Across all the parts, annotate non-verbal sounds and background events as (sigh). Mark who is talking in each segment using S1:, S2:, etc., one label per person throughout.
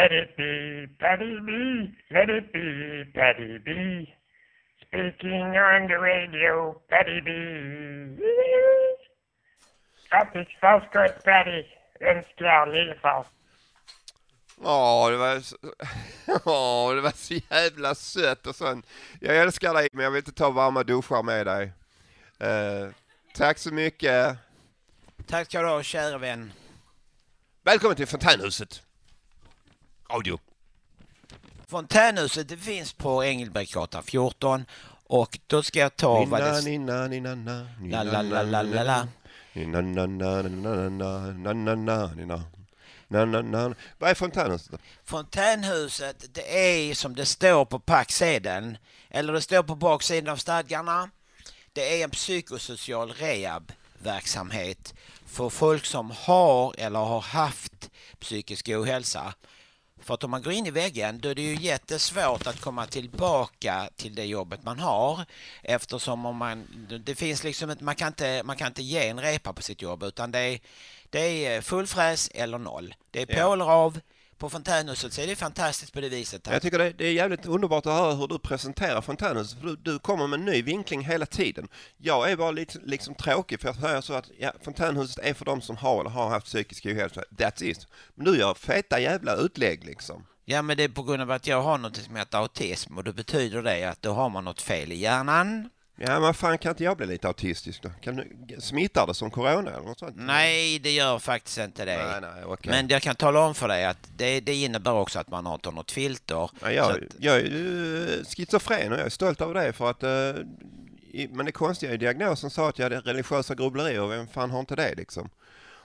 S1: Let it be, Patty B. Let it be, Patty B. Speaking on the radio, Patty B. Grattis förskott, Patty. Önskar lillfar.
S2: Åh, det var, så, (laughs) åh, det var så jävla sött och sånt. Jag älskar dig, men jag vill inte ta varma duschar med dig. Eh, tack så mycket.
S3: Tack ska du ha, kära vän.
S2: Välkommen till Fontänhuset. Radio.
S3: Fontänhuset det finns på Engelbrektsgatan 14 och då ska jag ta vad
S2: Nina,
S3: det...
S2: nina, nina, na,
S3: La, la, la, la, la, la.
S2: Nina, na, na, na, na, na, na, na, na, nina. Na, na, na. Vad är Fontänhuset? då?
S3: Fontänhuset, det är som det står på packsedeln, eller det står på baksidan av stadgarna. Det är en psykosocial rehabverksamhet för folk som har eller har haft psykisk ohälsa. För att om man går in i väggen då är det ju jättesvårt att komma tillbaka till det jobbet man har eftersom om man, det finns liksom ett, man, kan inte, man kan inte ge en repa på sitt jobb utan det är, det är full fräs eller noll. Det är
S2: Ja.
S3: eller av. På Fontänhuset så är det fantastiskt på det viset att
S2: Jag tycker det, det är jävligt underbart att höra hur du presenterar Fontänhuset. För du, du kommer med en ny vinkling hela tiden. Jag är bara lite liksom tråkig för att höra så att ja, Fontänhuset är för de som har eller har haft psykisk ohälsa. That's it. Men du gör feta jävla utlägg liksom.
S3: Ja, men det är på grund av att jag har något som heter autism och då betyder det att då har man något fel i hjärnan.
S2: Ja, men fan kan inte jag bli lite autistisk då? Kan du, smittar det som corona eller något sånt?
S3: Nej, det gör faktiskt inte det.
S2: Nej, nej, okej.
S3: Men jag kan tala om för dig att det, det innebär också att man har något filter.
S2: Ja, jag,
S3: att,
S2: jag är ju schizofren och jag är stolt över det för att eh, men det konstiga i diagnosen sa att jag hade religiösa grubblerier och vem fan har inte det liksom?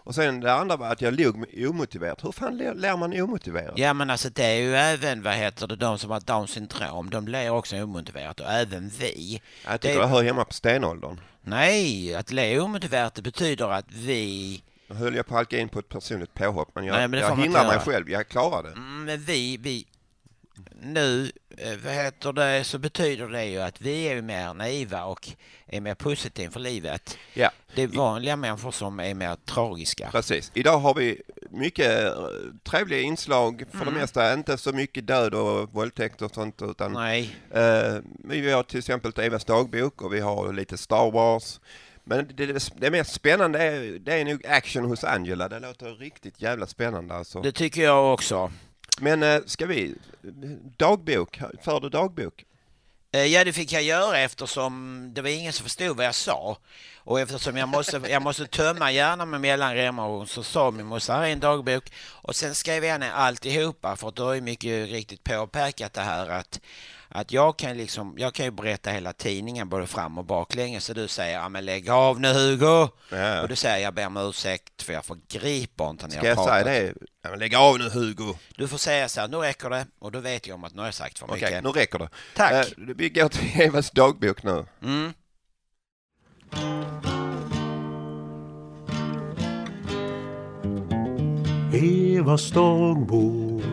S2: Och sen det andra var att jag log omotiverat. Hur fan lär, man omotiverat?
S3: ja, men alltså det är ju även, vad heter det, de som har Downs syndrom, de ler också omotiverat och även vi.
S2: Jag tycker
S3: det-
S2: det hör hemma på stenåldern.
S3: Nej, att le omotiverat det betyder att vi,
S2: Nu höll jag på att halka in på ett personligt påhopp men jag,
S3: Nej, men
S2: jag hindrar mig själv. Jag klarar det.
S3: mm, men vi, vi, nu, eh, vad heter det, så betyder det ju att vi är mer naiva och är mer positiva för livet.
S2: Ja,
S3: Det är vanliga människor som är mer tragiska.
S2: precis. Idag har vi mycket eh, trevliga inslag. För
S3: Mm.
S2: det mesta inte så mycket död och våldtäkt och sånt utan
S3: Nej,
S2: Eh, vi har till exempel Evas dagbok och vi har lite Star Wars. Men det, det, det mest spännande är, det är nog action hos Angela. Det låter riktigt jävla spännande alltså.
S3: det tycker jag också.
S2: Men eh, ska vi... Dagbok, för du dagbok?
S3: Eh, ja, det fick jag göra eftersom det var ingen som förstod vad jag sa. Och eftersom jag måste, jag måste tömma hjärnan med mellanremmar så sa min morsa här är en dagbok. Och sen skrev jag ner alltihopa för att du har ju mycket riktigt påpekat det här att, att jag kan liksom, jag kan ju berätta hela tidningen både fram och baklänges så du säger ja men lägg av nu Hugo.
S2: Ja.
S3: Och du säger jag ber om ursäkt för jag förgriper inte när
S2: Ska
S3: jag
S2: jag
S3: pratar.
S2: säga det? Ja, men lägg av nu Hugo.
S3: Du får säga så här, nu räcker det och då vet jag om att nu har jag sagt för
S2: Okej,
S3: mycket.
S2: nu räcker det.
S3: Tack.
S2: Eh, vi går till (laughs) Evas dagbok nu.
S3: Mm.
S4: Evas dagbok.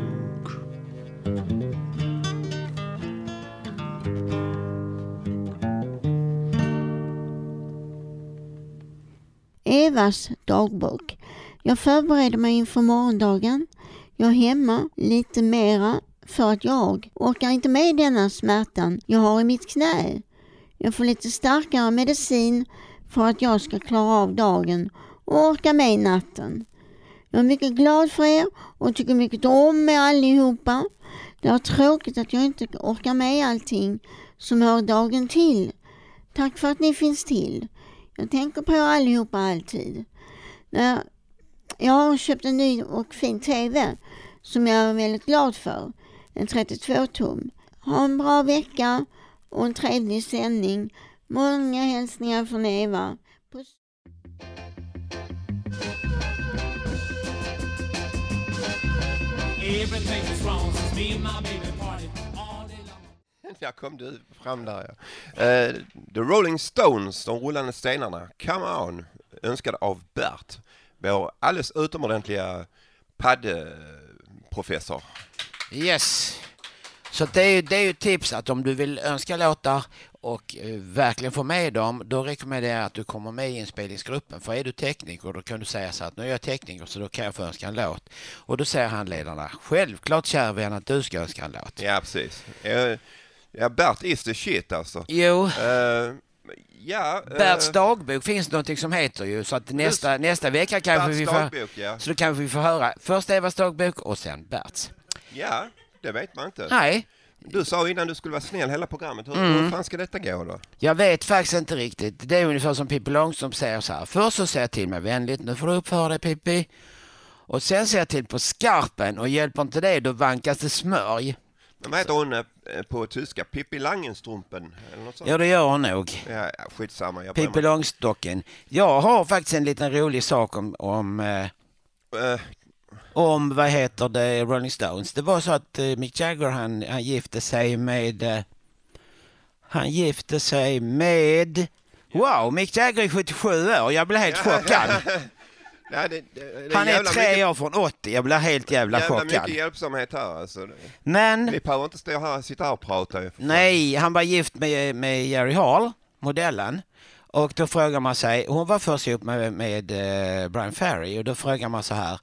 S5: Evas dagbok. Jag förbereder mig inför morgondagen. Jag är hemma lite mera för att jag orkar inte med denna smärtan jag har i mitt knä. Jag får lite starkare medicin för att jag ska klara av dagen och orka med natten. Jag är mycket glad för er och tycker mycket om er allihopa. Det är tråkigt att jag inte orkar med allting som hör dagen till. Tack för att ni finns till. Jag tänker på er allihopa alltid. När jag har köpt en ny och fin TV som jag är väldigt glad för. En 32 tum. Ha en bra vecka och en trevlig sändning. Många hälsningar från Eva. Puss.
S6: Everything is wrong
S2: där kom du fram där ja. Eh, The Rolling Stones, De rullande stenarna, Come On, önskad av Bert. Vår alldeles utomordentliga paddeprofessor.
S3: Yes. Så det, är, det är ju ett tips att om du vill önska låtar och eh, verkligen få med dem, då rekommenderar jag att du kommer med i inspelningsgruppen. För är du tekniker då kan du säga så att nu är jag tekniker så då kan jag få önska en låt. Och då säger handledarna, självklart kära vän att du ska önska en låt.
S2: Ja, precis. Ja, Bert is the shit alltså.
S3: Jo,
S2: Eh, ja. eh,
S3: Berts dagbok finns någonting som heter ju så att nästa, nästa vecka kanske
S2: Berts
S3: vi får,
S2: dagbok, ja.
S3: så då kanske vi får höra först Evas dagbok och sen Berts.
S2: Ja, det vet man inte.
S3: Nej,
S2: Du sa innan du skulle vara snäll hela programmet. Hur,
S3: Mm.
S2: hur fan ska detta gå då?
S3: Jag vet faktiskt inte riktigt. Det är ungefär som Pippi Långstrump säger så här. Först så säger jag till mig vänligt, nu får du uppföra dig Pippi. Och sen säger jag till på skarpen och hjälper inte det då vankas det smörj.
S2: Men vad heter hon eh, på tyska? Pippi Langenstrumpen? Eller något sånt?
S3: Ja det gör hon nog.
S2: Ja, skitsamma. Jag
S3: Pippi. Långstocken. Jag har faktiskt en liten rolig sak om, om, eh,
S2: Eh,
S3: om vad heter det, Rolling Stones. Det var så att eh, Mick Jagger han, han gifte sig med eh, han gifte sig med Wow, Mick Jagger är 77 år. Jag blev helt chockad. (laughs)
S2: nej, det, det, det
S3: Han är tre
S2: mycket,
S3: år från 80. Jag blir helt jävla
S2: jävla
S3: chockad.
S2: mycket hjälpsamhet här alltså.
S3: Men
S2: Vi behöver inte stå här och sitta här och prata.
S3: nej, han var gift med, med Jerry Hall, modellen. Och då frågar man sig, hon var först ihop med, med eh, Brian Ferry och då frågar man så här,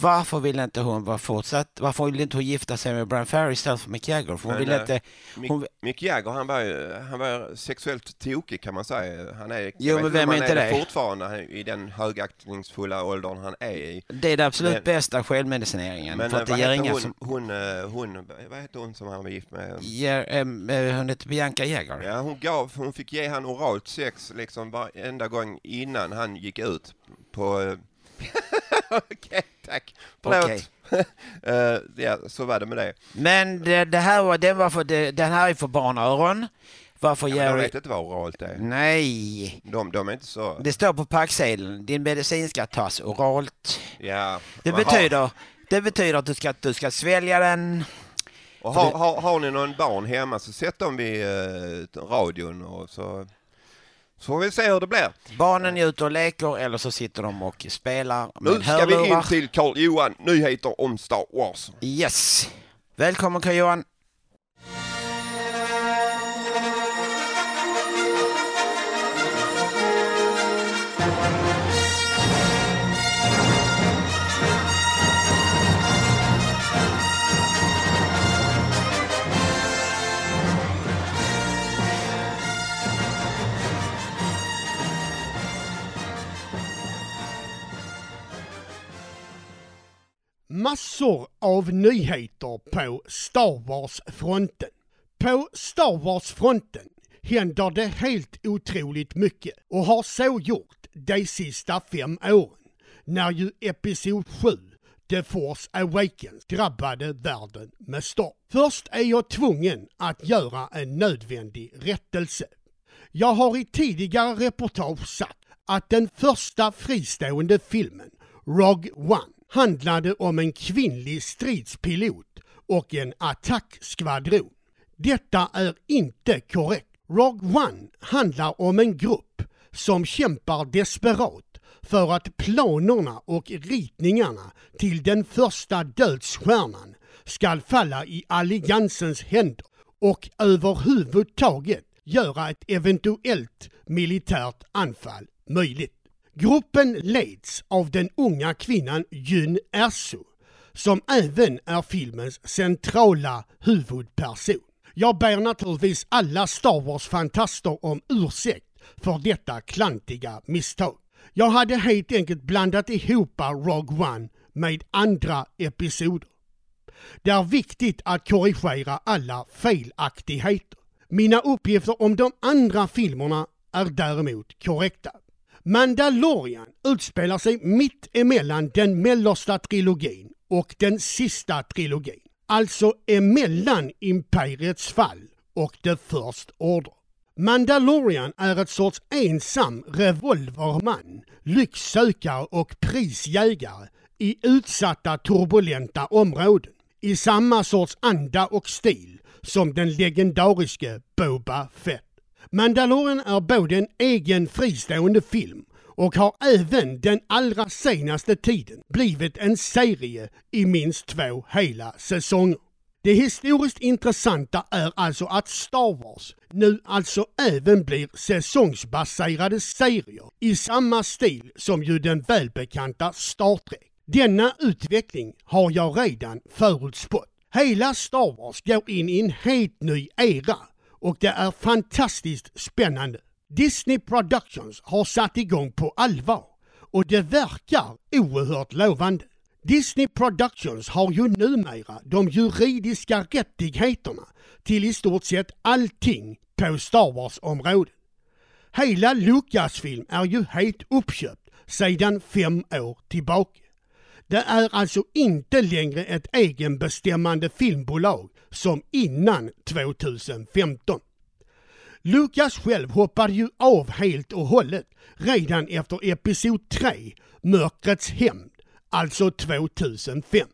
S3: varför vill inte hon vara fortsatt, varför vill inte hon gifta sig med Brian Ferry istället för Mick Jagger? För hon
S2: Men,
S3: vill
S2: eh,
S3: inte,
S2: Mick,
S3: hon,
S2: Mick Jagger han var, ju- han var sexuellt tokig kan man säga. Han är,
S3: Jo, men vem är inte
S2: det
S3: det?
S2: fortfarande är i den högaktningsfulla åldern han är i.
S3: det är det absolut
S2: Men-
S3: bästa självmedicineringen.
S2: Men
S3: för
S2: eh,
S3: att det
S2: vad
S3: ger
S2: heter hon,
S3: som,
S2: hon, eh, hon, vad heter hon som han var gift med?
S3: Eh, hon heter Bianca Jagger.
S2: Ja, hon, gav, hon fick ge han oralt sex liksom varenda gång innan han gick ut på... (laughs) Okej, tack. Förlåt.
S3: Okej. (laughs)
S2: Eh, ja, så var det med det.
S3: Men det, det här var, den, var för, det, den här är för barnöron. Varför
S2: Ja, men de vet inte vad oralt är.
S3: Nej.
S2: De, de är inte så...
S3: Det står på packsedeln, din medicin ska tas oralt.
S2: Ja.
S3: Det
S2: man
S3: betyder, det betyder att du ska, du ska svälja den.
S2: Har, och har, har, har ni någon barn hemma så sätt dem vid eh, radion och så, så får vi se hur det blir.
S3: Barnen är ute och leker eller så sitter de och spelar med
S2: Nu ska vi in till Karl-Johan, nyheter om Star Wars.
S3: Yes. Välkommen Karl-Johan.
S7: Massor av nyheter på Star Wars-fronten. På Star Wars-fronten händer det helt otroligt mycket och har så gjort de sista fem åren när ju Episod 7 The Force Awakens drabbade världen med storm. Först är jag tvungen att göra en nödvändig rättelse. Jag har i tidigare reportage sagt att den första fristående filmen, Rogue One, handlade om en kvinnlig stridspilot och en attackskvadron. Detta är inte korrekt. Rogue One handlar om en grupp som kämpar desperat för att planerna och ritningarna till den första dödsstjärnan skall falla i alliansens händer och överhuvudtaget göra ett eventuellt militärt anfall möjligt. Gruppen leds av den unga kvinnan Jyn Erso som även är filmens centrala huvudperson. Jag ber naturligtvis alla Star Wars-fantaster om ursäkt för detta klantiga misstag. Jag hade helt enkelt blandat ihop Rogue One med andra episoder. Det är viktigt att korrigera alla felaktigheter. Mina uppgifter om de andra filmerna är däremot korrekta. Mandalorian utspelar sig mitt emellan den mellersta trilogin och den sista trilogin. Alltså emellan Imperiets fall och The First Order. Mandalorian är ett sorts ensam revolverman, lycksökare och prisjägare i utsatta turbulenta områden. I samma sorts anda och stil som den legendariske Boba Fett. Mandalorian är både en egen fristående film och har även den allra senaste tiden blivit en serie i minst två hela säsonger. Det historiskt intressanta är alltså att Star Wars nu alltså även blir säsongsbaserade serier i samma stil som ju den välbekanta Star Trek. Denna utveckling har jag redan förutspått. Hela Star Wars går in i en helt ny era och det är fantastiskt spännande. Disney Productions har satt igång på allvar och det verkar oerhört lovande. Disney Productions har ju numera de juridiska rättigheterna till i stort sett allting på Star Wars-området. Hela Lucasfilm är ju helt uppköpt sedan fem år tillbaka. Det är alltså inte längre ett egenbestämmande filmbolag som innan 2015. Lukas själv hoppade ju av helt och hållet redan efter Episod 3, Mörkrets hämnd, alltså 2005.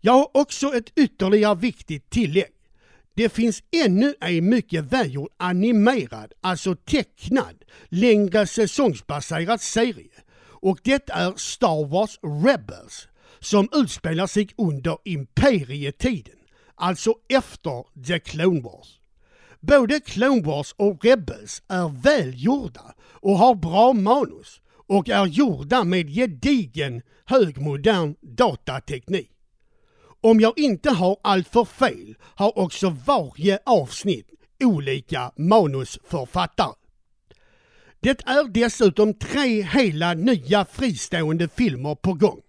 S7: Jag har också ett ytterligare viktigt tillägg. Det finns ännu en mycket välgjord animerad, alltså tecknad, längre säsongsbaserad serie och det är Star Wars Rebels som utspelar sig under imperietiden, alltså efter The Clone Wars. Både Clone Wars och Rebels är välgjorda och har bra manus och är gjorda med gedigen högmodern datateknik. Om jag inte har allt för fel har också varje avsnitt olika manusförfattare. Det är dessutom tre hela nya fristående filmer på gång.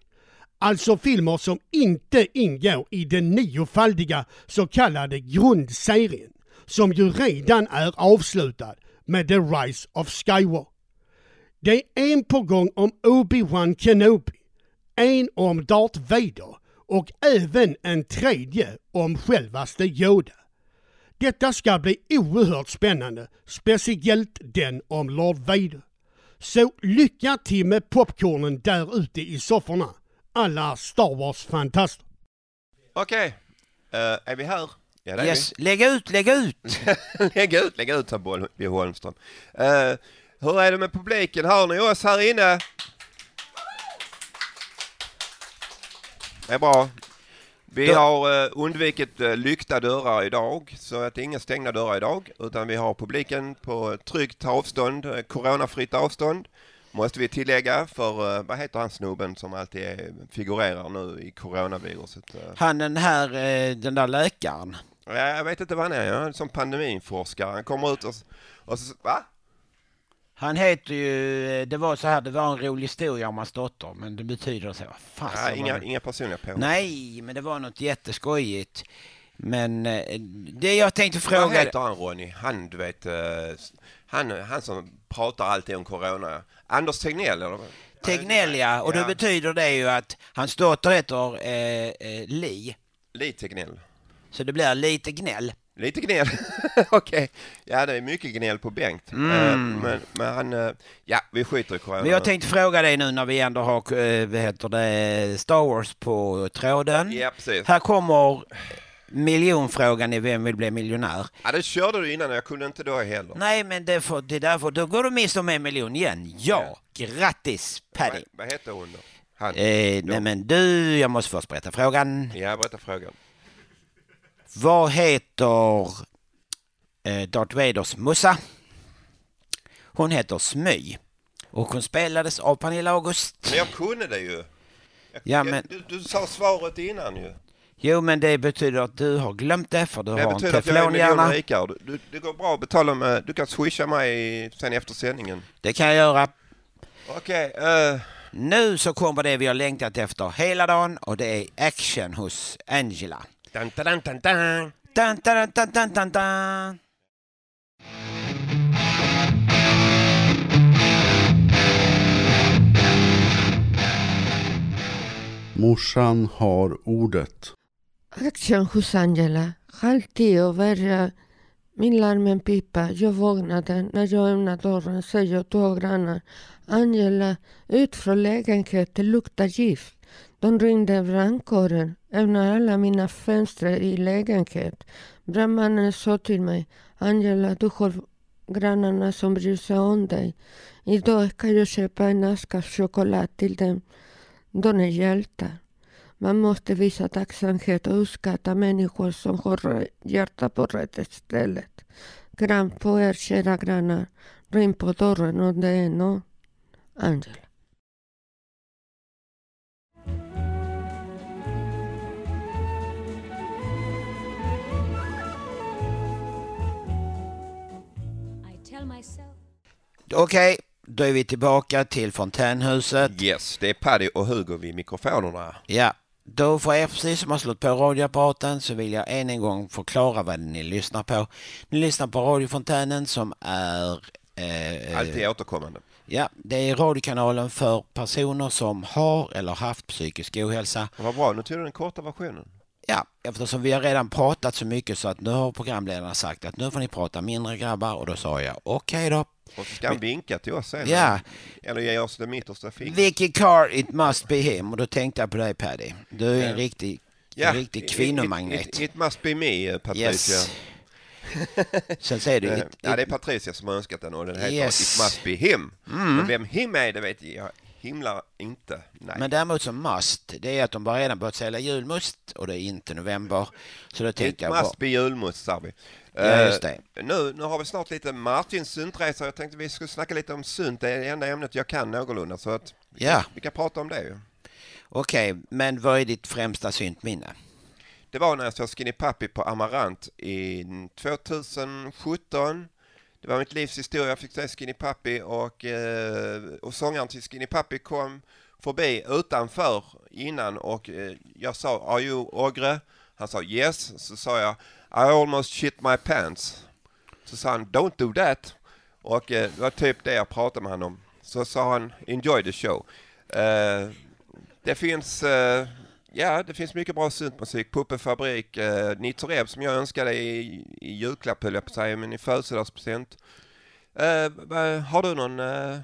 S7: Alltså filmer som inte ingår i den niofaldiga så kallade grundserien som ju redan är avslutad med The Rise of Skywalker. Det är en på gång om Obi-Wan Kenobi, en om Darth Vader och även en tredje om självaste Yoda. Detta ska bli oerhört spännande, speciellt den om Lord Vader. Så lycka till med popcornen där ute i sofforna, alla Star Wars-fantaster.
S2: Okej, eh, är vi här? Ja, det är
S3: Yes, (laughs) lägg ut, lägg ut!
S2: vi. lägg ut, lägg ut, sa Boll- Holmström. Eh, hur är det med publiken? Hör ni oss här inne? Det är bra. Vi har eh, undvikit uh, lyckta dörrar idag, så att det är inga stängda dörrar idag, utan vi har publiken på tryggt avstånd, coronafritt avstånd, måste vi tillägga, för eh, vad heter han snubben som alltid är, figurerar nu i coronaviruset? eh?
S3: Han den här, eh, den där läkaren.
S2: Ja, jag vet inte vad han är, ja, som pandemiforskare. Han kommer ut och, och så, va?
S3: Han heter ju, det var så här, det var en rolig historia om hans dotter, men det betyder så. Fan,
S2: Ja, inga, inga personliga på.
S3: Nej, men det var något jätteskojigt. Men eh, det jag tänkte
S2: Vad
S3: fråga...
S2: heter han Ronny? Han du vet, eh, han, han som pratar alltid om corona. Anders Tegnell eller? vad?
S3: Tegnell ja, och då
S2: Ja.
S3: betyder det ju att hans dotter heter eh, eh, Li.
S2: Lite gnäll.
S3: Så det blir lite gnäll.
S2: Lite gnäll. (laughs) Okej. Ja, det är mycket gnäll på Bengt.
S3: Mm.
S2: Eh, men, men han, ja, vi skiter i corona.
S3: Men jag tänkte fråga dig nu när vi ändå har, vad heter det, Star Wars på tråden.
S2: Ja, precis.
S3: Här kommer miljonfrågan i Vem vill bli miljonär?
S2: Ja, det körde du innan och jag kunde inte då heller.
S3: Nej, men det, får, det är därför, då går du miste om en miljon igen. Ja, grattis Paddy.
S2: Vad, vad heter hon då? Han?
S3: Eh, nej men du, jag måste först berätta frågan.
S2: Ja, berätta frågan.
S3: Vad heter eh, Darth Vaders mussa? Hon heter Smy. Och hon spelades av Pernilla August.
S2: Men jag kunde det ju. Jag,
S3: Ja, men-
S2: du, du sa svaret innan ju.
S3: Jo, men det betyder att du har glömt det för du
S2: Det
S3: har en
S2: betyder att jag är
S3: teflonhjärna.
S2: Du, du, det går bra att betala med, du kan swisha mig sen efter sändningen.
S3: Det kan jag göra.
S2: Okej, eh,
S3: Nu så kommer det vi har längtat efter hela dagen och det är action hos Angela.
S2: dun, dun, dun, dun, dun.
S3: Dun, dun, dun, dun, dun, dun.
S8: Morsan har ordet.
S9: Aktien hos Angela. Halv tio verre. Min larmen pipa. Jag vaknade. När jag öppnade dörren ser jag två grannar. Angela, ut från lägenheten. Det luktar gift. De ringde brandkåren. Öppnar alla mina fönster i lägenhet. Brandmannen sa till mig. Angela, du har grannarna som bryr sig om dig. Idag ska jag köpa en aska choklad till dem. De är hjältar. Man måste visa tacksamhet och uppskatta människor som har hjärta på rätt stället. Kram på er kära grannar. Ring på dörren om det är någon. Angela.
S3: Okej, då är vi tillbaka till fontänhuset.
S2: Yes, det är Paddy och Hugo vid mikrofonerna.
S3: Ja, då för er precis som har slått på radioapparaten så vill jag än en gång förklara vad ni lyssnar på. Ni lyssnar på radiofontänen som är eh,
S2: Alltid återkommande.
S3: Ja, det är radiokanalen för personer som har eller haft psykisk ohälsa.
S2: Vad bra, nu tog du den korta versionen.
S3: Ja, eftersom vi har redan pratat så mycket så att nu har programledarna sagt att nu får ni prata mindre grabbar och då sa jag okej då.
S2: Och så ska han vinka till oss sen.
S3: Ja.
S2: Eller ge oss det mittersta fingret.
S3: Vicky Carr, it must be him. Och då tänkte jag på dig Paddy. Du är en
S2: Ja.
S3: riktig,
S2: Ja,
S3: en riktig kvinnomagnet.
S2: It, it, it must be me, eh, Patricia.
S3: Yes. (laughs) Sen säger du...
S2: Eh,
S3: It,
S2: ja, det är
S3: it,
S2: Patricia som har önskat den och den heter
S3: Yes.
S2: It must be him.
S3: Mm.
S2: Men vem him är, det vet jag himlar inte. Nej.
S3: men däremot som must, det är att de bara redan börjat sälja julmust och det är inte november. Så då tänkte jag
S2: must be julmust, sa vi.
S3: Ja, just det.
S2: Nu, nu har vi snart lite Martins syntresa. Jag tänkte vi skulle snacka lite om synt. Det är det enda ämnet jag kan någorlunda. Så att vi,
S3: Ja.
S2: kan, vi kan prata om det ju.
S3: okej, men vad är ditt främsta syntminne?
S2: Det var när jag såg Skinny Puppy på Amarant i 2017. Det var mitt livs historia. Jag fick se Skinny Puppy och, eh, och sångaren till Skinny Puppy kom förbi utanför innan och eh, jag sa Are you Ogre? Han sa yes. Så sa jag I almost shit my pants. Så sa han Don't do that. Och eh, det var typ det jag pratade med honom om. Så sa han Enjoy the show. Eh, det finns eh, Ja, det finns mycket bra syntmusik. Puppe Fabrik, eh, Nitoreb som jag önskade i, i julklapp höll jag på att säga, men i födelsedagspresent. Eh, har du någon eh,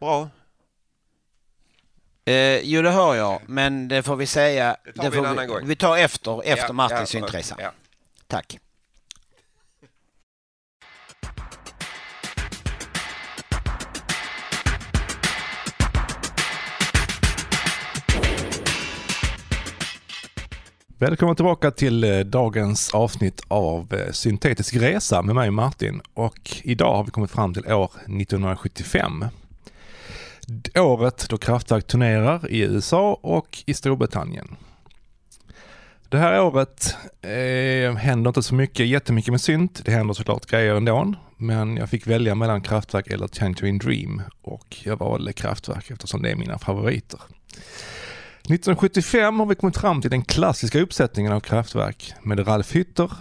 S2: bra?
S3: Eh, jo, det hör jag, men det får vi säga.
S2: Det tar vi
S3: får
S2: en annan gång.
S3: vi tar efter, efter
S2: Ja,
S3: Martins
S2: ja,
S3: syntresa.
S2: ja.
S3: Tack.
S10: Välkomna tillbaka till eh, dagens avsnitt av eh, Syntetisk resa med mig Martin och idag har vi kommit fram till år 1975. Året då Kraftwerk turnerar i USA och i Storbritannien. Det här året eh, händer inte så mycket, jättemycket med synt. Det händer såklart grejer ändå. Men jag fick välja mellan Kraftwerk eller Tangerine Dream och jag valde Kraftwerk eftersom det är mina favoriter. 1975 har vi kommit fram till den klassiska uppsättningen av kraftverk med Ralf Hütter,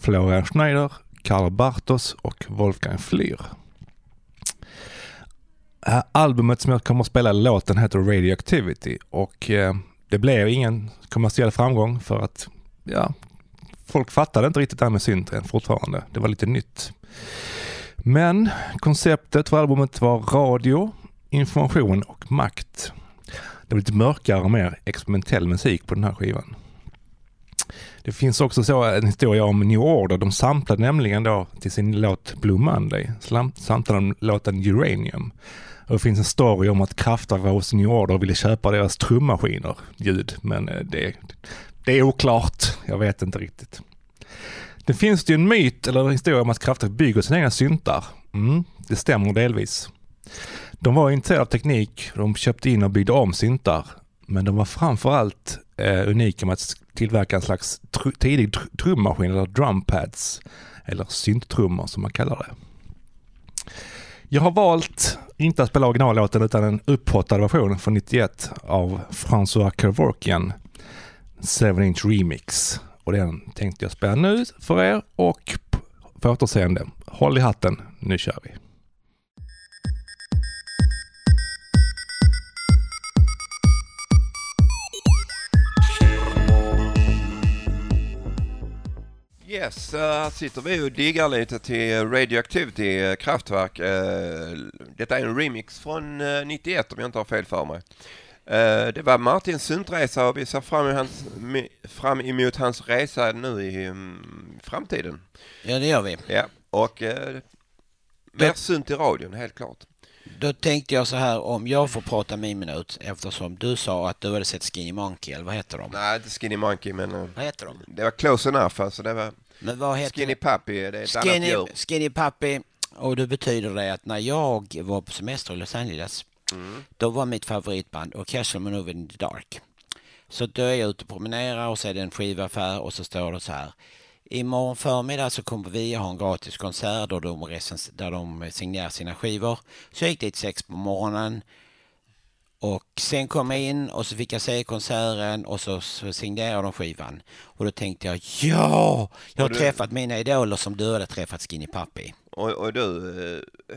S10: Florian Schneider, Karl Bartos och Wolfgang Flür. Albumet som jag kommer att spela låten heter Radioactivity och eh, det blev ingen kommersiell framgång för att ja, folk fattade inte riktigt det här med synt än fortfarande. Det var lite nytt. Men konceptet för albumet var radio, information och makt. Det var lite mörkare och mer experimentell musik på den här skivan. Det finns också så en historia om New Order. De samplade nämligen då till sin låt Blue Monday, samplade de låten Uranium. Och det finns en story om att Kraftwerk var hos New Order och ville köpa deras trummaskiner, ljud, men eh, det, det är oklart. Jag vet inte riktigt. Det finns ju en myt eller en historia om att Kraftwerk bygger sina egna syntar. Mm, det stämmer delvis. De var intresserade av teknik, de köpte in och byggde om syntar. Men de var framförallt eh, unika med att tillverka en slags tr- tidig tr- trummaskin eller drumpads. Eller synttrummor som man kallar det. Jag har valt inte att spela originallåten utan en upphottad version från 91 av François Kevorkian. 7-inch remix. Och den tänkte jag spela nu för er och på återseende. Håll i hatten, nu kör vi.
S2: Yes, eh, här sitter vi och diggar lite till Radioactivity eh, Kraftwerk. Eh, Detta är en remix från eh, 91 om jag inte har fel för mig. Eh, Det var Martins syntresa och vi ser fram hans, fram emot hans resa nu i mm, framtiden.
S3: Ja, det gör vi.
S2: Ja, och eh, mer synt i radion, helt klart.
S3: Då tänkte jag så här, om jag får prata min minut eftersom du sa att du hade sett Skinny Monkey, eller vad heter de?
S2: Nej, inte Skinny Monkey, men eh,
S3: Vad heter de?
S2: det var close enough. Alltså, det var
S3: Men vad heter
S2: Skinny Puppy, det är ett annat
S3: Skinny,
S2: djur.
S3: skinny Puppy. Och det betyder det att när jag var på semester i Los Angeles,
S2: Mm.
S3: då var mitt favoritband Orchestral Maneuver in the Dark. Så då är jag ute och promenerar och så är det en skivaffär och så står det så här. Imorgon förmiddag så kommer vi ha en gratis konsert där de, recens- där de signerar sina skivor. Så jag gick dit sex på morgonen. Och sen kom jag in och så fick jag se konserten och så, så signerade de skivan. Och då tänkte jag, ja! Jag har
S2: du-
S3: träffat mina idoler som du hade träffat Skinny Puppy.
S2: Och, och du... eh,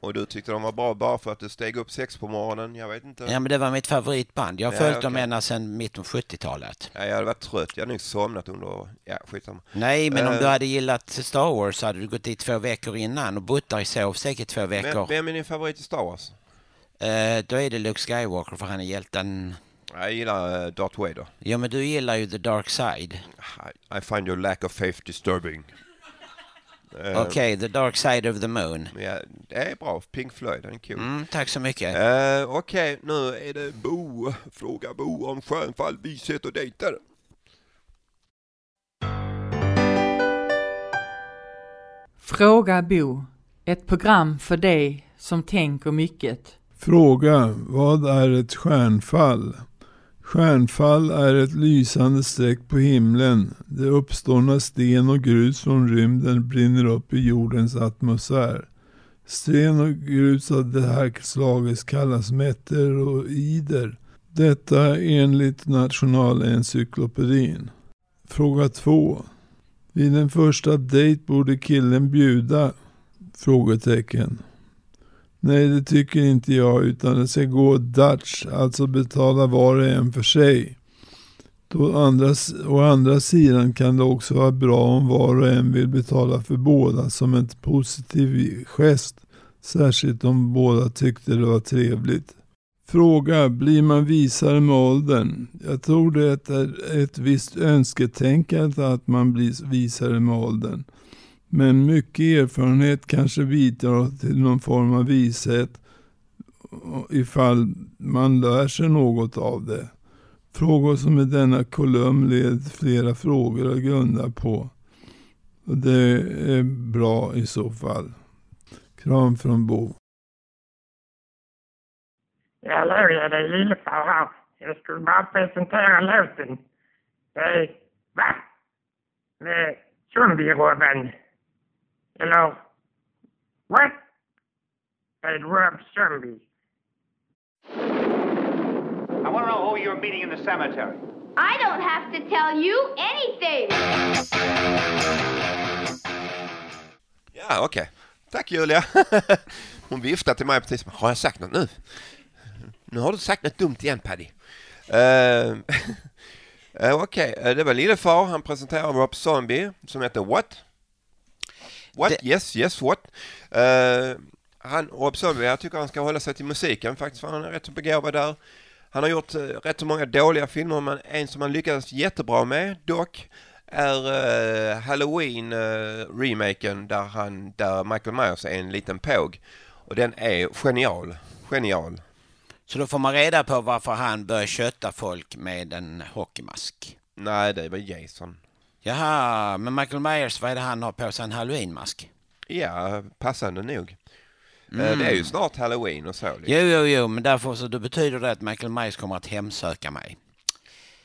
S2: Och du tyckte de var bra bara för att du steg upp sex på morgonen? Jag vet inte.
S3: Ja men det var mitt favoritband. Jag har
S2: Ja,
S3: följt dem
S2: okej.
S3: ända sedan mitten av 70-talet.
S2: Ja, jag hade varit trött. Jag hade nog somnat under... Ja, skitsamma.
S3: Nej, men om
S2: Eh.
S3: du hade gillat Star Wars så hade du gått dit två veckor innan och bott där i sovsäkert två
S2: Vem,
S3: veckor.
S2: vem är din favorit i Star Wars?
S3: Eh, då är det Luke Skywalker för han är hjälten.
S2: Jag gillar uh, Darth Vader.
S3: Ja men du gillar ju The Dark Side.
S2: I, I find your lack of faith disturbing. Eh,
S3: Okej, The Dark Side of the Moon.
S2: Ja, det är bra. Pink Floyd, den är cool.
S3: Mm, tack så mycket.
S2: Eh, Okej, nu är det Bo. Fråga Bo om skönfall, vishet och dejter.
S11: Fråga Bo. Ett program för dig som tänker mycket.
S12: Fråga, vad är ett stjärnfall? Stjärnfall är ett lysande streck på himlen. Det uppstår när sten och grus från rymden brinner upp i jordens atmosfär. Sten och grus av det här slaget kallas meteoroider. Detta enligt Nationalencyklopedin. Fråga 2. Vid en första dejt borde killen bjuda? Frågetecken. Nej, det tycker inte jag, utan det ska gå Dutch, alltså betala var och en för sig. Då andra, å andra sidan kan det också vara bra om var och en vill betala för båda som en positiv gest, särskilt om båda tyckte det var trevligt. Fråga, blir man visare med åldern? Jag tror det är ett visst önsketänkande att man blir visare med åldern. Men mycket erfarenhet kanske bidrar till någon form av vishet ifall man lär sig något av det. Frågor som i denna kolumn leder till flera frågor att grunda på. Och det är bra i så fall. Kram från Bo.
S1: Hallå, ja, det är Lillefar här. Jag skulle bara presentera låten. Det är, va? Med eller, what? Med Rob Zombie.
S13: I want to know who you're meeting in the cemetery.
S14: I don't have to tell you anything.
S2: Ja, okej. Tack Julia. (laughs) Hon viftade till mig precis. Har jag sagt något nu? Nu har du sagt något dumt igen Paddy. Uh, (laughs) uh, okej, eh, det var Lillefar. Han presenterar Rob Zombie som heter What? What? Yes, yes, what? Uh, han, Rob Zombie, jag tycker han ska hålla sig till musiken faktiskt för han är rätt så begåvad där. Han har gjort uh, rätt så många dåliga filmer men en som han lyckades jättebra med dock är uh, Halloween uh, remaken där, han, där Michael Myers är en liten påg. Och den är genial. Genial.
S3: Så då får man reda på varför han börjar kötta folk med en hockeymask.
S2: Nej, det var Jason.
S3: Jaha, men Michael Myers, vad är det han har på sig? En halloweenmask?
S2: Ja, passande nog. Eh,
S3: Mm.
S2: Det är ju snart halloween och så. Liksom.
S3: Jo, jo, jo, men därför så då betyder det att Michael Myers kommer att hemsöka mig.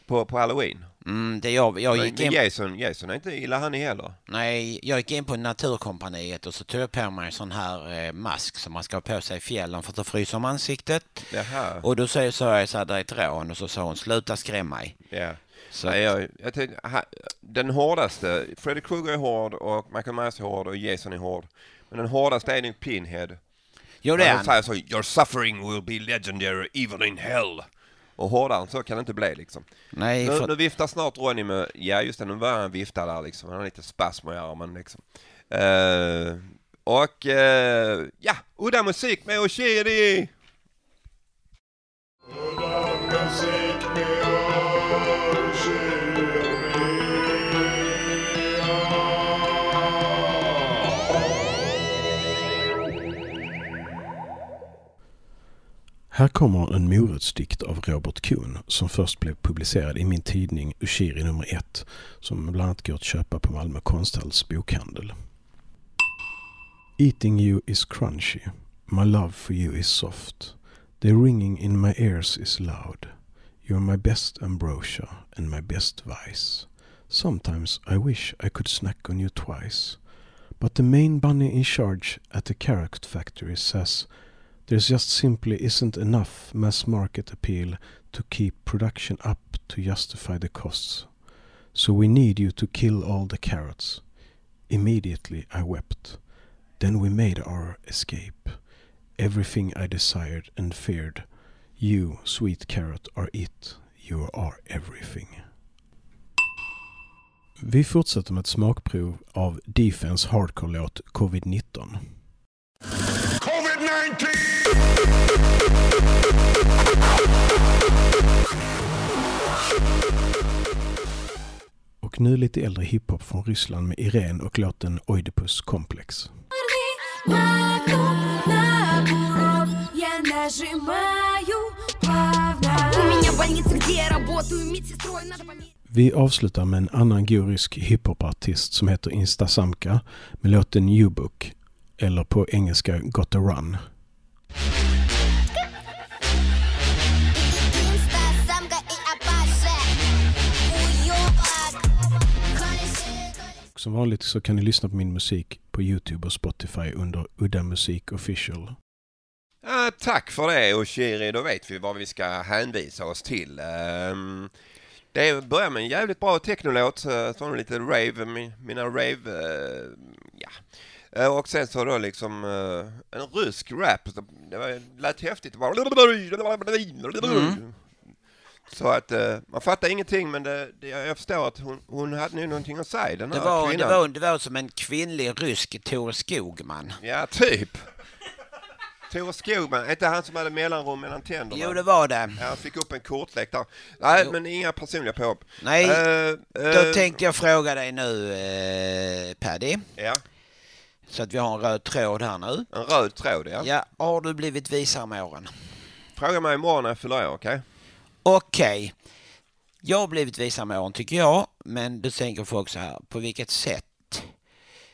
S2: På, på halloween?
S3: Mm, det jag, jag
S2: Men
S3: gick in...
S2: Jason, Jason är inte illa han heller.
S3: Nej, jag gick in på Naturkompaniet och så tog jag på mig en sån här eh, mask som man ska ha på sig i fjällen för att det fryser om ansiktet.
S2: Jaha.
S3: Och då sa jag så här, det är ett rån och så sa hon sluta skrämma mig.
S2: Ja.
S3: Så
S2: Nej, jag, jag tänkte, ha, den hårdaste, Freddy Krueger är hård och Michael Myers är hård och Jason är hård. Men den hårdaste är nog Pinhead.
S3: Jo, det är
S2: han. säger så, your suffering will be legendary even in hell. Och hårdare så kan det inte bli liksom.
S3: Nej,
S2: nu,
S3: för-
S2: nu viftar snart Ronny med, ja just det, nu börjar han vifta där liksom. Han har lite spasmer i armen liksom. Eh, och eh, ja, udda musik med Oshiri!
S15: Här kommer en morotsdikt av Robert Kuhn som först blev publicerad i min tidning Ushiri nummer ett som bland annat går att köpa på Malmö konsthalls bokhandel. Eating you is crunchy. My love for you is soft. The ringing in my ears is loud. You're my best ambrosia and my best vice. Sometimes I wish I could snack on you twice. But the main bunny in charge at the carrot factory says There's just simply isn't enough mass market appeal to keep production up to justify the costs. So we need you to kill all the carrots. Immediately I wept. Then we made our escape. Everything I desired and feared. You, sweet carrot, are it. You are everything. Vi fortsätter med ett smakprov av Defense Hardcore-låt Covid-19. Och nu lite äldre hiphop från Ryssland med Irene och låten Oidipus
S16: Komplex.
S15: Vi avslutar med en annan gorisk hiphopartist som heter Instasamka med låten U-Book, eller på engelska Got a Run. Som vanligt så kan ni lyssna på min musik på Youtube och Spotify under Udda Musik Official.
S2: Ja, tack för det och Shiri, då vet vi vad vi ska hänvisa oss till. Um, det börjar med en jävligt bra technolåt, så så lite rave, min- mina rave, eh, ja. Eh, Och sen så då liksom eh, en rysk rap, det var, lät häftigt. Var-
S3: Mm.
S2: Så att eh, man fattar ingenting men det, det, jag förstår att hon, hon hade nog någonting att säga den
S3: Det
S2: här
S3: var, det,
S2: kvinnan.
S3: var, det var som en kvinnlig rysk Tore Skogman.
S2: Ja, typ. Tore Skogman, inte han som hade mellanrum mellan tänderna?
S3: Jo, det var det.
S2: Ja, han fick upp en kortlek där. Nej, men inga personliga påhopp.
S3: Nej,
S2: Eh,
S3: då
S2: eh,
S3: tänkte jag fråga dig nu eh, Paddy.
S2: Ja.
S3: Så att vi har en röd tråd här nu.
S2: En röd tråd, ja.
S3: Ja, har du blivit visare med åren?
S2: Fråga mig imorgon när jag fyller år, okej?
S3: Okej. Jag har blivit visare med åren tycker jag, men du tänker folk så här, på vilket sätt?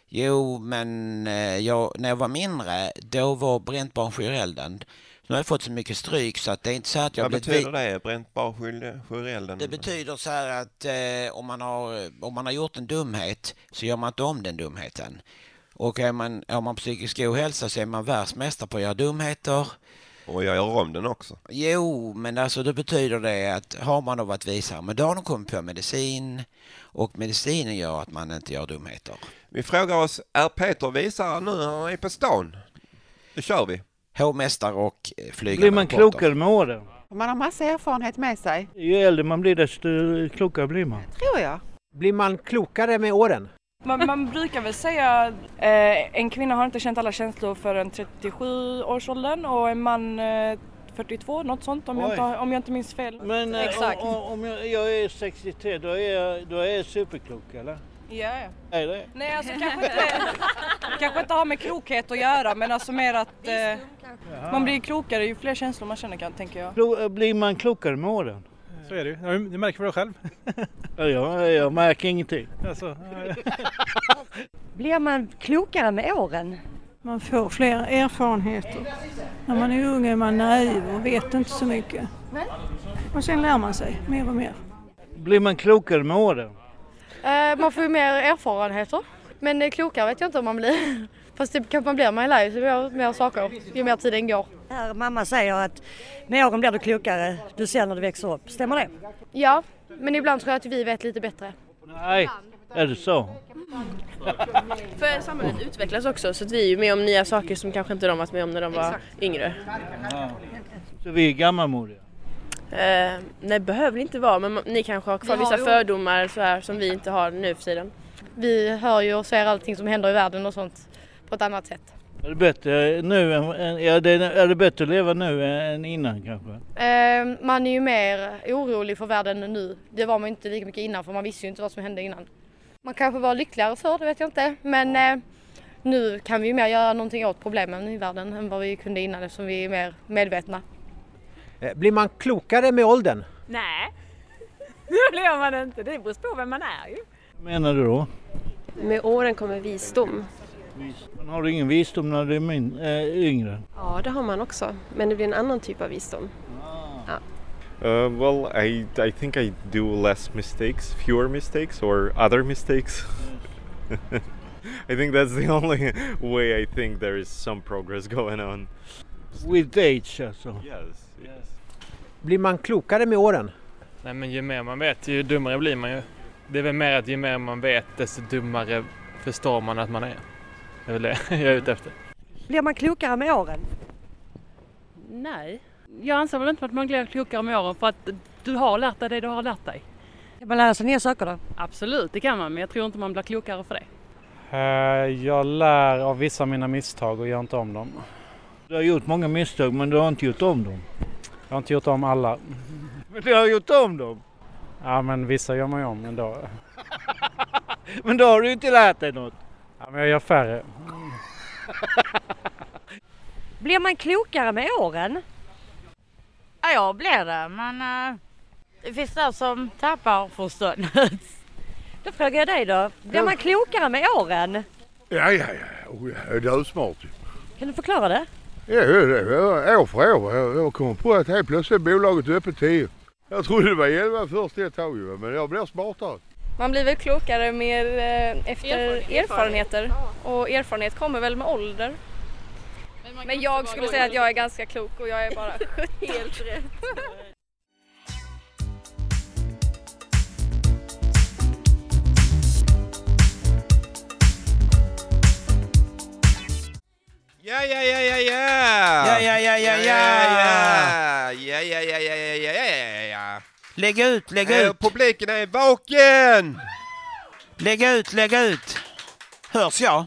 S3: Jo, men eh, jag, när jag var mindre, då var bränt barn skyr elden. Nu har jag fått så mycket stryk så att det är inte så att jag
S2: Vad betyder
S3: vi-
S2: det? Bränt bar skyr- skyr elden?
S3: Det betyder så här att eh, om, man har, om man har gjort en dumhet så gör man inte om den dumheten. Och är man, har man psykisk ohälsa så är man världsmästare på att göra dumheter.
S2: Och jag gör om den också.
S3: Jo, men alltså då betyder det att har man då varit visare, men då har de kommit på medicin och medicinen gör att man inte gör dumheter.
S2: Vi frågar oss, är Peter visare nu när han är på stan? Då kör vi.
S3: Hovmästare och eh, flygande
S17: Blir man klokare med åren?
S18: Man har massa erfarenhet med sig,
S17: Ju äldre man blir desto klokare blir man.
S18: tror jag.
S19: Blir man klokare med åren?
S20: Man, man brukar väl säga eh, en kvinna har inte känt alla känslor förrän 37-årsåldern och en man eh, 42, något sånt om jag, inte, om jag inte minns fel.
S17: Men eh,
S20: Exakt.
S17: om, om jag, jag är 63 då är jag, då är jag superklok eller?
S20: Ja, ja.
S17: Är det?
S20: Nej, alltså kanske inte, kanske inte har med klokhet att göra men alltså mer att eh, man blir klokare ju fler känslor man känner kan, tänker jag.
S17: Klo, blir man klokare med åren?
S21: Så är det ju. Ja, Det märker du själv.
S17: Ja, jag, jag märker ingenting.
S21: Alltså,
S22: Blir man klokare med åren?
S23: Man får fler erfarenheter. När man är ung är man naiv och vet inte så mycket. Och sen lär man sig mer och mer.
S17: Blir man klokare med åren?
S24: Eh, man får ju mer erfarenheter. Men eh, klokare vet jag inte om man blir. Fast det kanske man blir, man lär ju sig mer, mer saker ju mer tiden går.
S22: Här, mamma säger att med åren blir du klokare, du ser när du växer upp. Stämmer det?
S24: Ja, men ibland tror jag att vi vet lite bättre.
S17: Nej, är det så?
S25: För samhället utvecklas också så att vi är ju med om nya saker som kanske inte de varit med om när de var yngre.
S17: Ja. Så vi är gammalmodiga?
S25: Eh, nej, behöver inte vara men ni kanske har kvar
S24: Vi har
S25: vissa
S24: ju-
S25: fördomar så här, som vi inte har nu för tiden.
S24: Vi hör ju och ser allting som händer i världen och sånt på ett annat sätt.
S17: Är det bättre nu än, ja, det, är det bättre att leva nu än innan kanske?
S24: Eh, man är ju mer orolig för världen nu. Det var man inte lika mycket innan för man visste ju inte vad som hände innan. Man kanske var lyckligare förr, det vet jag inte. Men eh, nu kan vi ju mer göra någonting åt problemen i världen än vad vi kunde innan eftersom vi är mer medvetna.
S19: Eh, Blir man klokare med åldern?
S26: Nej, (laughs) det blir man inte. Det beror på vem man är ju.
S17: menar du då?
S25: Med åren kommer visdom.
S17: Men har du ingen visdom när du är min, äh, yngre?
S25: Ja, det har man också. Men det blir en annan typ av visdom. Ja.
S27: Uh, well, I, I think I do less mistakes, fewer mistakes, or other mistakes. (laughs) I think that's the only way I think there is some progress going on.
S17: With age alltså?
S27: Yes, yes.
S19: Blir man klokare med åren?
S28: Nej men ju mer man vet ju dummare blir man ju. Det är väl mer att ju mer man vet desto dummare förstår man att man är. Det är väl det (laughs) jag är ute efter.
S22: Blir man klokare med åren?
S26: Nej, jag anser väl inte att man blir klokare med åren för att du har lärt dig det du har lärt dig.
S22: Kan man lära sig nya saker då?
S26: Absolut, det kan man, men jag tror inte man blir klokare för det.
S21: Eh, Jag lär av vissa av mina misstag och gör inte om dem.
S17: Du har gjort många misstag men du har inte gjort om dem.
S21: Jag har inte gjort om alla.
S17: Men du har gjort om dem!
S21: Ja, men vissa gör man ju om ändå. (laughs)
S17: Men då har du inte lärt dig något.
S21: Ja, men jag gör färre. (laughs)
S22: Blir man klokare med åren?
S29: Ja, jag blir det, men eh, det finns de som tappar förståndet. (laughs)
S22: Då frågar jag dig då. Blir man klokare med åren?
S30: Ja, ja, ja. Oh, jag är dödsmart ju.
S22: Kan du förklara det?
S30: Ja, det är det. År för år. Jag- kommer på att helt plötsligt är bolaget öppet 10. Jag trodde det var 11 först ett tag men jag blir smartare.
S20: Man blir väl klokare mer eh, efter
S25: erfarenhet.
S20: erfarenheter ja. och erfarenhet kommer väl med ålder. Men, Men jag skulle säga att jag är ganska klok och jag är bara (laughs) Helt rätt.
S2: Ja, ja, ja, ja, ja!
S3: Ja, ja, ja, ja, ja!
S2: Ja, ja, ja, ja, ja, ja, ja!
S3: Lägg ut, lägg
S2: Eh,
S3: ut!
S2: Publiken är vaken!
S3: Lägg ut, lägg ut! Hörs jag?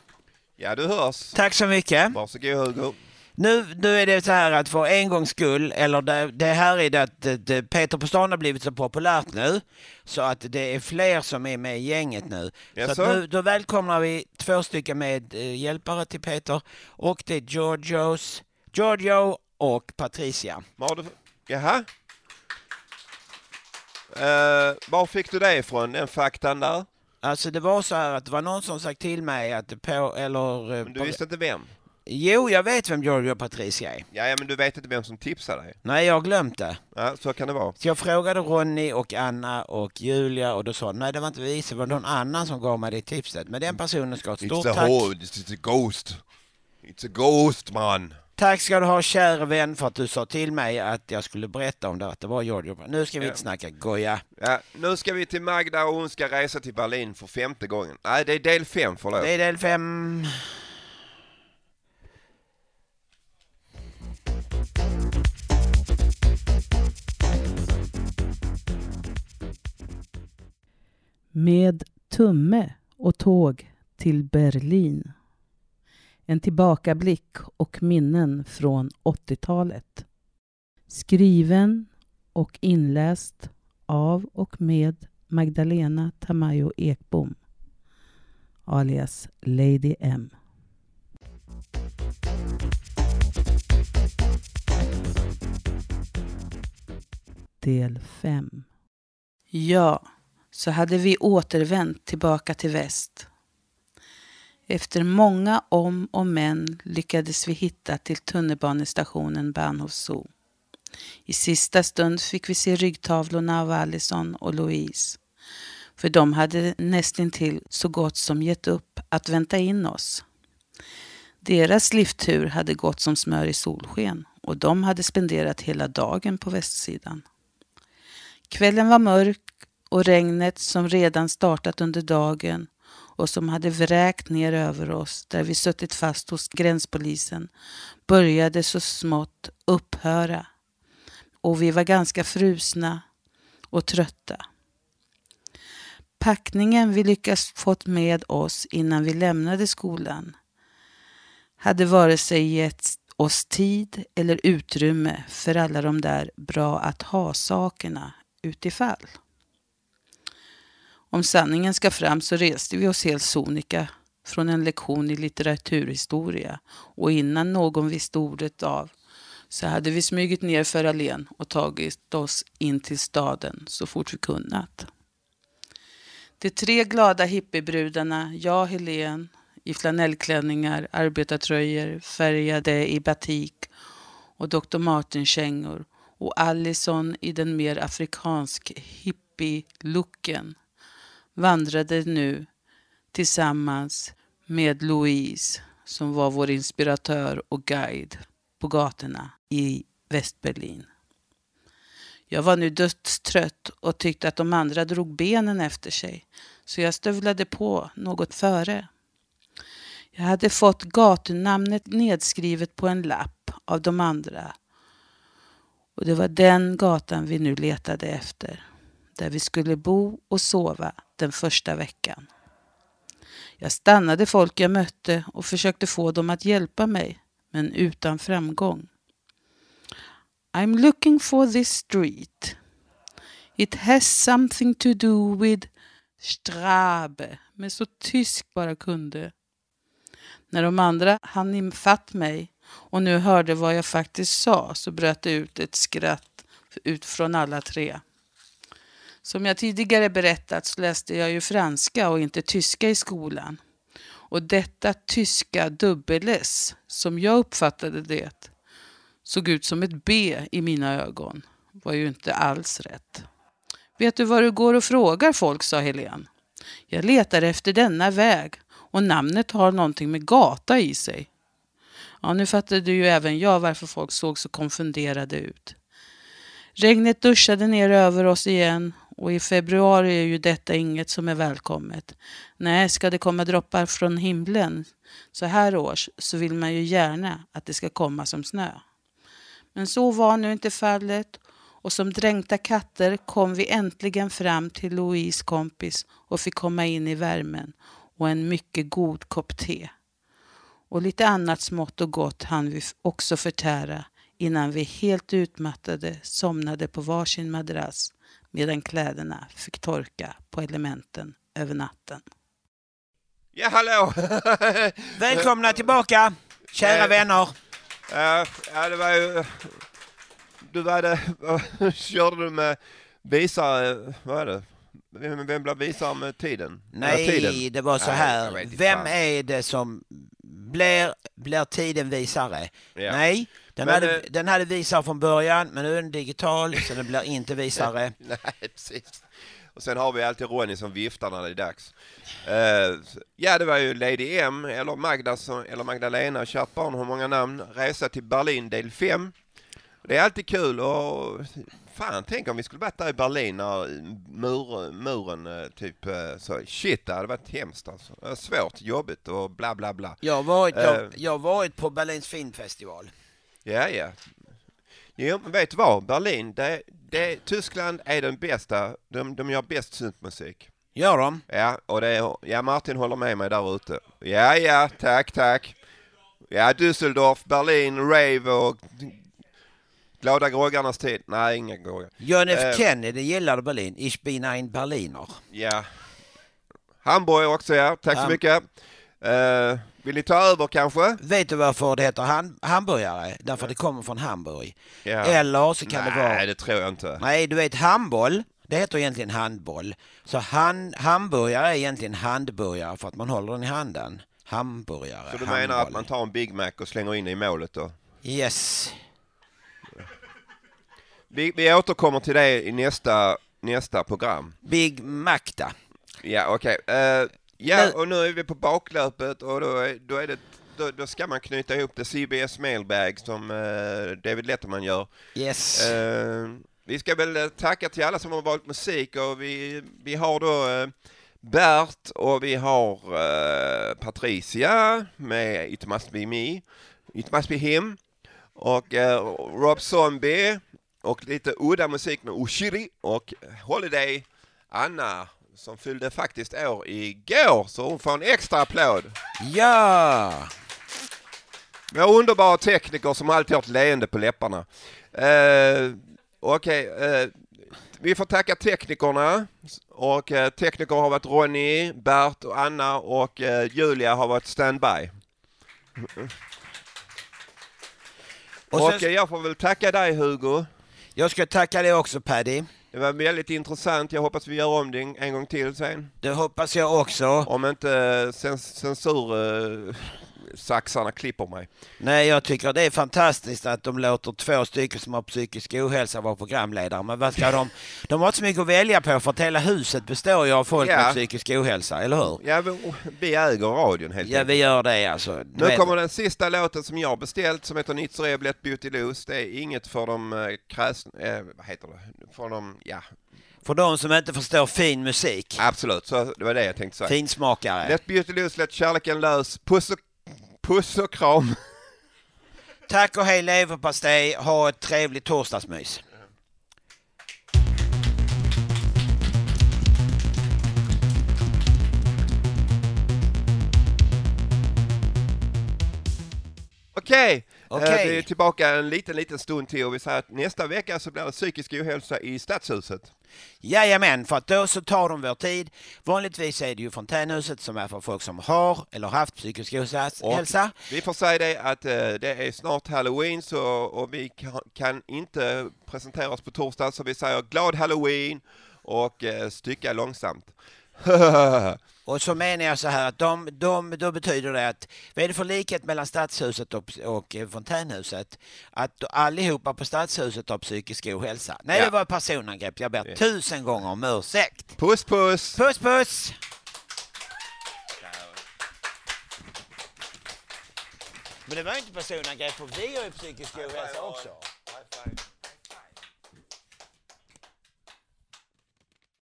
S2: Ja, du hörs.
S3: Tack så mycket.
S2: Varsågod Hugo.
S3: Nu, nu är det så här att för en gångs skull, eller det, det här är det att det, det, Peter på stan har blivit så populärt nu så att det är fler som är med i gänget nu. Så
S2: Jaså?
S3: att nu då välkomnar vi två stycken med eh, hjälpare till Peter och det är Giorgios, Giorgio och Patricia.
S2: Vad har du för... Jaha? Uh, var fick du det ifrån, den faktan där?
S3: Alltså det var så här att det var någon som sagt till mig att på, eller... eh,
S2: Men du visste inte vem?
S3: Jo, jag vet vem Giorgio Patricia är.
S2: Ja, ja, men du vet inte vem som tipsade dig?
S3: Nej, jag har glömt det.
S2: Ja, så kan det vara.
S3: Så jag frågade Ronny och Anna och Julia och då sa de, nej det var inte vi, det var någon annan som gav mig det tipset. Men den personen ska ha ett stort
S2: It's a
S3: tack.
S2: hole, it's a ghost. It's a ghost man.
S3: Tack ska du ha kära vän för att du sa till mig att jag skulle berätta om det, att det var Giorgio. Nu ska vi
S2: Ja.
S3: inte snacka goja.
S2: Ja, nu ska vi till Magda och hon ska resa till Berlin för femte gången. Nej, det är del fem, förlåt.
S3: Det är del fem.
S11: Med tumme och tåg till Berlin. En tillbakablick och minnen från 80-talet. Skriven och inläst av och med Magdalena Tamayo Ekbom alias Lady M. Del 5 Ja, så hade vi återvänt tillbaka till väst. Efter många om och men lyckades vi hitta till tunnelbanestationen Bahnhof Zoo. I sista stund fick vi se ryggtavlorna av Allison och Louise. För de hade nästintill så gott som gett upp att vänta in oss. Deras lifttur hade gått som smör i solsken och de hade spenderat hela dagen på västsidan. Kvällen var mörk och regnet som redan startat under dagen och som hade vräkt ner över oss där vi suttit fast hos gränspolisen började så smått upphöra och vi var ganska frusna och trötta. Packningen vi lyckats fått med oss innan vi lämnade skolan hade vare sig gett oss tid eller utrymme för alla de där bra att ha-sakerna utifall. Om sanningen ska fram så reste vi oss helt sonika från en lektion i litteraturhistoria och innan någon visste ordet av så hade vi smugit ner för allén och tagit oss in till staden så fort vi kunnat. De tre glada hippiebrudarna, jag och Helen, i flanellklänningar, arbetartröjor, färgade i batik och Dr. Martin-kängor och Allison i den mer afrikansk hippie-looken vandrade nu tillsammans med Louise som var vår inspiratör och guide på gatorna i Västberlin. Jag var nu dödstrött och tyckte att de andra drog benen efter sig så jag stövlade på något före. Jag hade fått gatunamnet nedskrivet på en lapp av de andra och det var den gatan vi nu letade efter där vi skulle bo och sova den första veckan. Jag stannade folk jag mötte och försökte få dem att hjälpa mig, men utan framgång. I'm looking for this street. It has something to do with Strabe, men så tysk bara kunde. När de andra hann infatt mig och nu hörde vad jag faktiskt sa så bröt det ut ett skratt ut från alla tre. Som jag tidigare berättat så läste jag ju franska och inte tyska i skolan. Och detta tyska dubbel-S, som jag uppfattade det, såg ut som ett B i mina ögon, var ju inte alls rätt. Vet du vad du går och frågar folk, sa Helen. Jag letar efter denna väg och namnet har någonting med gata i sig. Ja, nu fattade ju även jag varför folk såg så konfunderade ut. Regnet duschade ner över oss igen och i februari är ju detta inget som är välkommet. Nej, ska det komma droppar från himlen så här års så vill man ju gärna att det ska komma som snö. Men så var nu inte fallet och som dränkta katter kom vi äntligen fram till Louise kompis och fick komma in i värmen och en mycket god kopp te. Och lite annat smått och gott hann vi också förtära innan vi helt utmattade somnade på varsin madrass medan kläderna fick torka på elementen över natten.
S2: Ja, hallå! (laughs)
S3: Välkomna tillbaka, kära
S2: Eh,
S3: vänner.
S2: Ja, ja, det var ju... Du var det... (laughs) Körde du med visare... Vad är det? Vem, vem blev visare med tiden?
S3: Nej,
S2: tiden?
S3: det var så här. Vem är det som blir, blir tiden visare?
S2: Ja.
S3: Nej, den,
S2: Men,
S3: hade,
S2: eh,
S3: den hade visare från början, men nu är den digital så den blir inte visare. (laughs)
S2: Nej, precis. Och sen har vi alltid Ronny som viftar när det är dags. Eh, ja, det var ju Lady M, eller Magda, eller Magdalena, kärt barn har många namn. Resa till Berlin del 5. Det är alltid kul och fan, tänk om vi skulle varit där i Berlin när mur, muren eh, typ eh, så. Shit, det hade varit hemskt alltså. Svårt, jobbigt och bla bla bla.
S3: Jag har varit,
S2: Eh,
S3: jag, jag varit på Berlins filmfestival.
S2: Ja, ja. Jo, men vet du vad? Berlin, det, det, Tyskland är den bästa. De, de gör bäst syntmusik.
S3: Gör de?
S2: Ja, och det är, ja, Martin håller med mig där ute. Ja, ja, tack, tack. Ja, Düsseldorf, Berlin, rave och glada groggarnas tid. Nej, inga groggar.
S3: John F
S2: Eh,
S3: Kennedy gillade Berlin. Ich bin ein Berliner.
S2: Ja. Hamburg också, ja. Tack så
S3: Ham-
S2: mycket. Eh, vill ni ta över kanske?
S3: Vet du varför det heter ham- hamburgare? Därför det kommer från Hamburg.
S2: Ja.
S3: Eller så kan
S2: Nej,
S3: det vara...
S2: det tror jag inte.
S3: Nej, du vet handboll, det heter egentligen handboll. Så han, hamburgare är egentligen handburgare för att man håller den i handen. Hamburgare,
S2: Så du
S3: handboll.
S2: menar att man tar en Big Mac och slänger in i målet då?
S3: Yes.
S2: Vi, vi återkommer till det i nästa, nästa program.
S3: Big Macda.
S2: Ja, okej. Eh, ja, och nu är vi på baklöpet och då, är, då, är det, då, då ska man knyta ihop det CBS mailbag som eh, David Letterman gör.
S3: Yes.
S2: Eh, vi ska väl eh, tacka till alla som har valt musik och vi, vi har då eh, Bert och vi har eh, Patricia med It Must Be Me, It Must Be Him och eh, Rob Zombie och lite udda musik med Ushiri och Holiday Anna som fyllde faktiskt år igår så hon får en extra applåd.
S3: Ja!
S2: Vår underbara tekniker som alltid har ett leende på läpparna. Eh, Okej, eh, vi får tacka teknikerna. Och eh, tekniker har varit Ronny, Bert och Anna och eh, Julia har varit standby.
S3: Och
S2: Och,
S3: sen-
S2: eh, jag får väl tacka dig Hugo.
S3: Jag ska tacka dig också Paddy.
S2: Det var väldigt intressant. Jag hoppas vi gör om det en gång till sen.
S3: Det hoppas jag också.
S2: Om inte eh, cens censur eh, saxarna klipper mig.
S3: Nej, jag tycker det är fantastiskt att de låter två stycken som har psykisk ohälsa vara programledare. Men vad ska de? (laughs) De har inte så mycket att välja på för att hela huset består ju av folk
S2: Ja.
S3: med psykisk ohälsa, eller hur?
S2: Ja, vi, äger radion helt
S3: Ja, vi gör det alltså.
S2: Nu
S3: vet-
S2: kommer den sista låten som jag beställt som heter Nitzere Blett Beauty Loose. Det är inget för de eh, kräsna, eh, vad heter det, för de, ja.
S3: För de som inte förstår fin musik.
S2: Absolut, så det var det jag tänkte säga.
S3: Finsmakare.
S2: Let Beauty Loose, let kärleken lös. Puss och, puss och kram.
S3: Tack och hej leverpastej. Ha ett trevligt torsdagsmys.
S2: Okej,
S3: Okej.
S2: eh, vi är tillbaka en liten, liten stund till och vi säger att nästa vecka så blir det psykisk ohälsa i Stadshuset.
S3: Jajamän, för att då så tar de vår tid. Vanligtvis är det ju fontänhuset som är för folk som har eller haft psykisk ohälsa.
S2: Vi får säga det att eh, det är snart halloween så, och vi kan, kan inte presentera oss på torsdag så vi säger glad halloween och eh, stycka långsamt. (laughs)
S3: Och så menar jag så här att de, de, då betyder det att vad är det för likhet mellan Stadshuset och, och Fontänhuset? Att allihopa på Stadshuset har psykisk ohälsa. Nej,
S2: Ja.
S3: det var personangrepp. Jag ber tusen gånger om ursäkt.
S2: Puss puss!
S3: Puss puss! Men det var inte personangrepp för vi har ju psykisk ohälsa också.